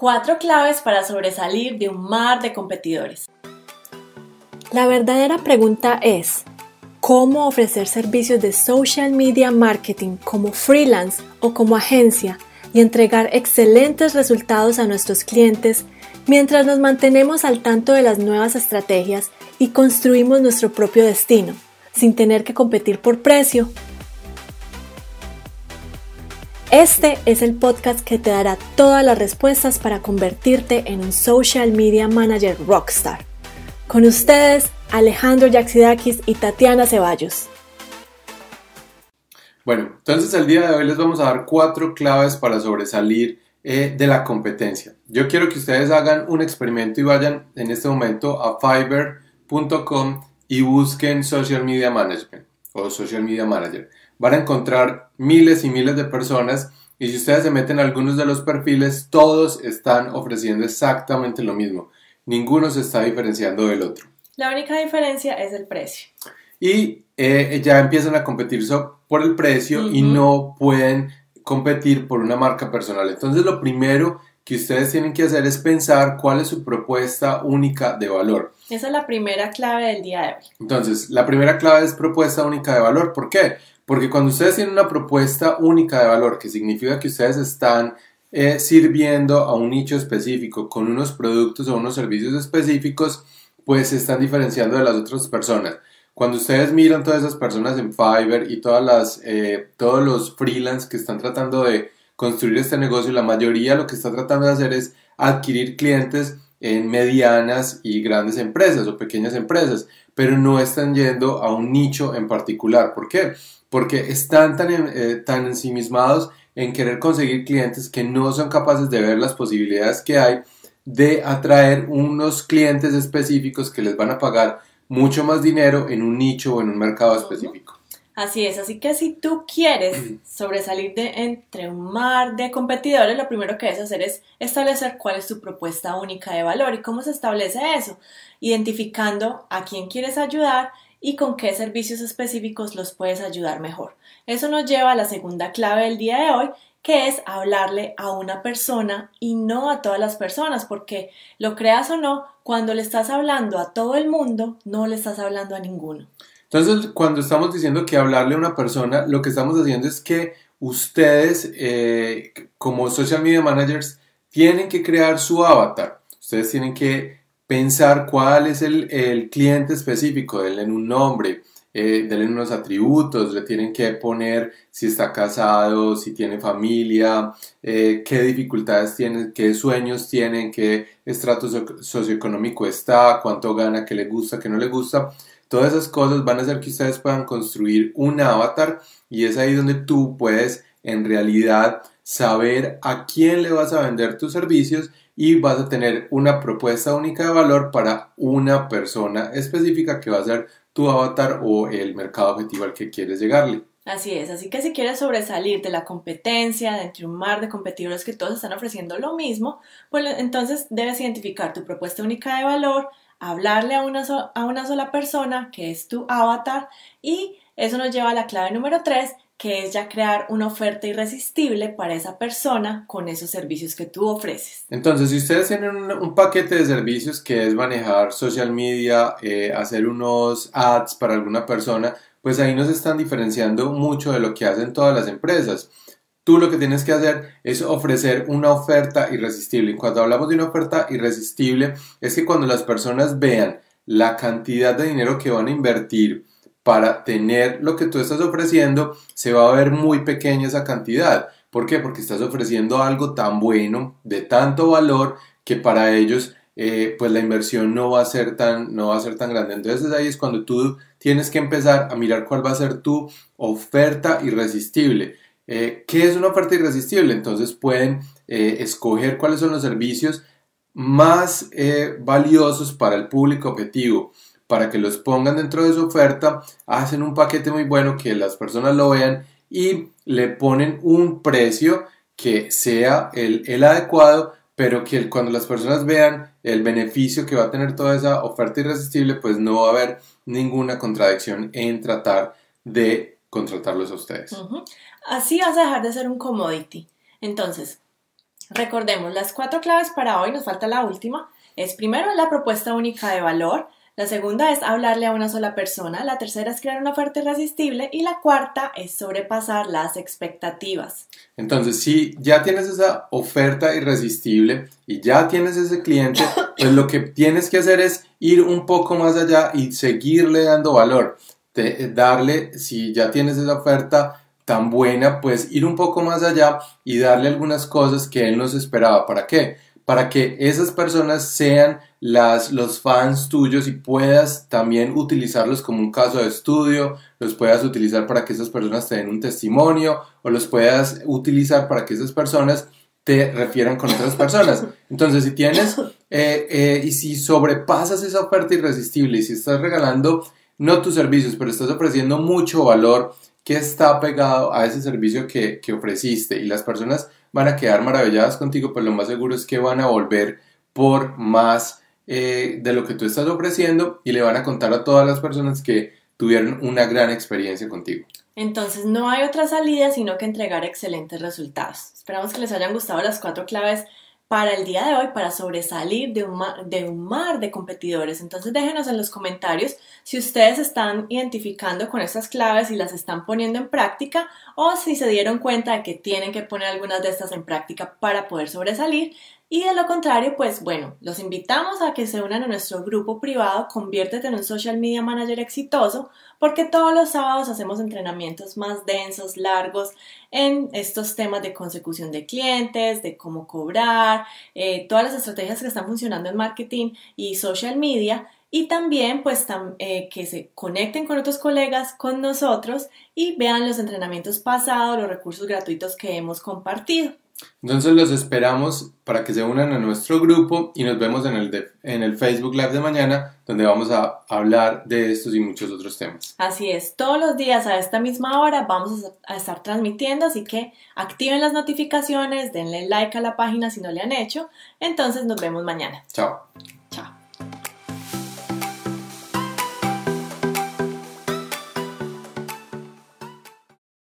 Cuatro claves para sobresalir de un mar de competidores. La verdadera pregunta es, ¿cómo ofrecer servicios de social media marketing como freelance o como agencia y entregar excelentes resultados a nuestros clientes mientras nos mantenemos al tanto de las nuevas estrategias y construimos nuestro propio destino, sin tener que competir por precio este es el podcast que te dará todas las respuestas para convertirte en un social media manager rockstar. Con ustedes, Alejandro Yaxidakis y Tatiana Ceballos. Bueno, entonces el día de hoy les vamos a dar cuatro claves para sobresalir eh, de la competencia. Yo quiero que ustedes hagan un experimento y vayan en este momento a fiverr.com y busquen social media management o social media manager van a encontrar miles y miles de personas y si ustedes se meten en algunos de los perfiles, todos están ofreciendo exactamente lo mismo. Ninguno se está diferenciando del otro. La única diferencia es el precio. Y eh, ya empiezan a competir por el precio y no pueden competir por una marca personal. Entonces lo primero que ustedes tienen que hacer es pensar cuál es su propuesta única de valor. Esa es la primera clave del día de hoy. Entonces, la primera clave es propuesta única de valor. ¿Por qué? Porque cuando ustedes tienen una propuesta única de valor, que significa que ustedes están eh, sirviendo a un nicho específico con unos productos o unos servicios específicos, pues se están diferenciando de las otras personas. Cuando ustedes miran todas esas personas en Fiverr y todas las, eh, todos los freelance que están tratando de construir este negocio, la mayoría lo que está tratando de hacer es adquirir clientes en medianas y grandes empresas o pequeñas empresas, pero no están yendo a un nicho en particular. ¿Por qué? porque están tan, eh, tan ensimismados en querer conseguir clientes que no son capaces de ver las posibilidades que hay de atraer unos clientes específicos que les van a pagar mucho más dinero en un nicho o en un mercado específico. Así es, así que si tú quieres sobresalir de entre un mar de competidores, lo primero que debes hacer es establecer cuál es tu propuesta única de valor y cómo se establece eso, identificando a quién quieres ayudar y con qué servicios específicos los puedes ayudar mejor. Eso nos lleva a la segunda clave del día de hoy, que es hablarle a una persona y no a todas las personas, porque lo creas o no, cuando le estás hablando a todo el mundo, no le estás hablando a ninguno. Entonces, cuando estamos diciendo que hablarle a una persona, lo que estamos haciendo es que ustedes, eh, como social media managers, tienen que crear su avatar. Ustedes tienen que pensar cuál es el, cliente específico, denle un nombre, eh, denle unos atributos, le tienen que poner si está casado, si tiene familia, eh, qué dificultades tiene, qué sueños tienen, qué estrato socioeconómico está, cuánto gana, qué le gusta, qué no le gusta. Todas esas cosas van a hacer que ustedes puedan construir un avatar y es ahí donde tú puedes en realidad saber a quién le vas a vender tus servicios y vas a tener una propuesta única de valor para una persona específica que va a ser tu avatar o el mercado objetivo al que quieres llegarle. Así es, así que si quieres sobresalir de la competencia, de entre un mar de competidores que todos están ofreciendo lo mismo, pues entonces debes identificar tu propuesta única de valor, hablarle a una, a una sola persona que es tu avatar y eso nos lleva a la clave número 3 que es ya crear una oferta irresistible para esa persona con esos servicios que tú ofreces. Entonces, si ustedes tienen un, paquete de servicios que es manejar social media, eh, hacer unos ads para alguna persona, pues ahí nos están diferenciando mucho de lo que hacen todas las empresas. Tú lo que tienes que hacer es ofrecer una oferta irresistible. Cuando hablamos de una oferta irresistible, es que cuando las personas vean la cantidad de dinero que van a invertir, para tener lo que tú estás ofreciendo, se va a ver muy pequeña esa cantidad. ¿Por qué? Porque estás ofreciendo algo tan bueno, de tanto valor, que para ellos eh, pues la inversión no va a ser tan no va a ser tan grande entonces ahí es cuando tú tienes que empezar a mirar cuál va a ser tu oferta irresistible eh, ¿qué es una oferta irresistible? entonces pueden eh, escoger cuáles son los servicios más valiosos para el público objetivo para que los pongan dentro de su oferta, hacen un paquete muy bueno que las personas lo vean y le ponen un precio que sea el, adecuado, pero que cuando las personas vean el beneficio que va a tener toda esa oferta irresistible, pues no va a haber ninguna contradicción en tratar de contratarlos a ustedes. Así vas a dejar de ser un commodity. Entonces, Recordemos las cuatro claves para hoy, nos falta la última. Es primero la propuesta única de valor, la segunda es hablarle a una sola persona, la tercera es crear una oferta irresistible y la cuarta es sobrepasar las expectativas. Entonces, si ya tienes esa oferta irresistible y ya tienes ese cliente, pues lo que tienes que hacer es ir un poco más allá y seguirle dando valor. Darle, si ya tienes esa oferta tan buena, pues ir un poco más allá y darle algunas cosas que él nos esperaba. ¿Para qué? Para que esas personas sean las, los fans tuyos y puedas también utilizarlos como un caso de estudio, los puedas utilizar para que esas personas te den un testimonio o los puedas utilizar para que esas personas te refieran con otras personas. Entonces, si tienes eh, eh, y si sobrepasas esa oferta irresistible y si estás regalando no tus servicios, pero estás ofreciendo mucho valor que está pegado a ese servicio que, que ofreciste y las personas van a quedar maravilladas contigo, pues lo más seguro es que van a volver por más eh, de lo que tú estás ofreciendo y le van a contar a todas las personas que tuvieron una gran experiencia contigo. Entonces no hay otra salida sino que entregar excelentes resultados. Esperamos que les hayan gustado las cuatro claves para el día de hoy para sobresalir de un, mar, de un mar de competidores. Entonces déjenos en los comentarios si ustedes están identificando con estas claves y las están poniendo en práctica o si se dieron cuenta de que tienen que poner algunas de estas en práctica para poder sobresalir. Y de lo contrario, pues bueno, los invitamos a que se unan a nuestro grupo privado Conviértete en un social media manager exitoso, porque todos los sábados hacemos entrenamientos más densos, largos, en estos temas de consecución de clientes, de cómo cobrar, eh, todas las estrategias que están funcionando en marketing y social media. Y también pues eh, que se conecten con otros colegas, con nosotros y vean los entrenamientos pasados, los recursos gratuitos que hemos compartido. Entonces los esperamos para que se unan a nuestro grupo y nos vemos en el, en el Facebook Live de mañana donde vamos a hablar de estos y muchos otros temas. Así es, todos los días a esta misma hora vamos a estar transmitiendo, así que activen las notificaciones, denle like a la página si no le han hecho. Entonces nos vemos mañana. Chao.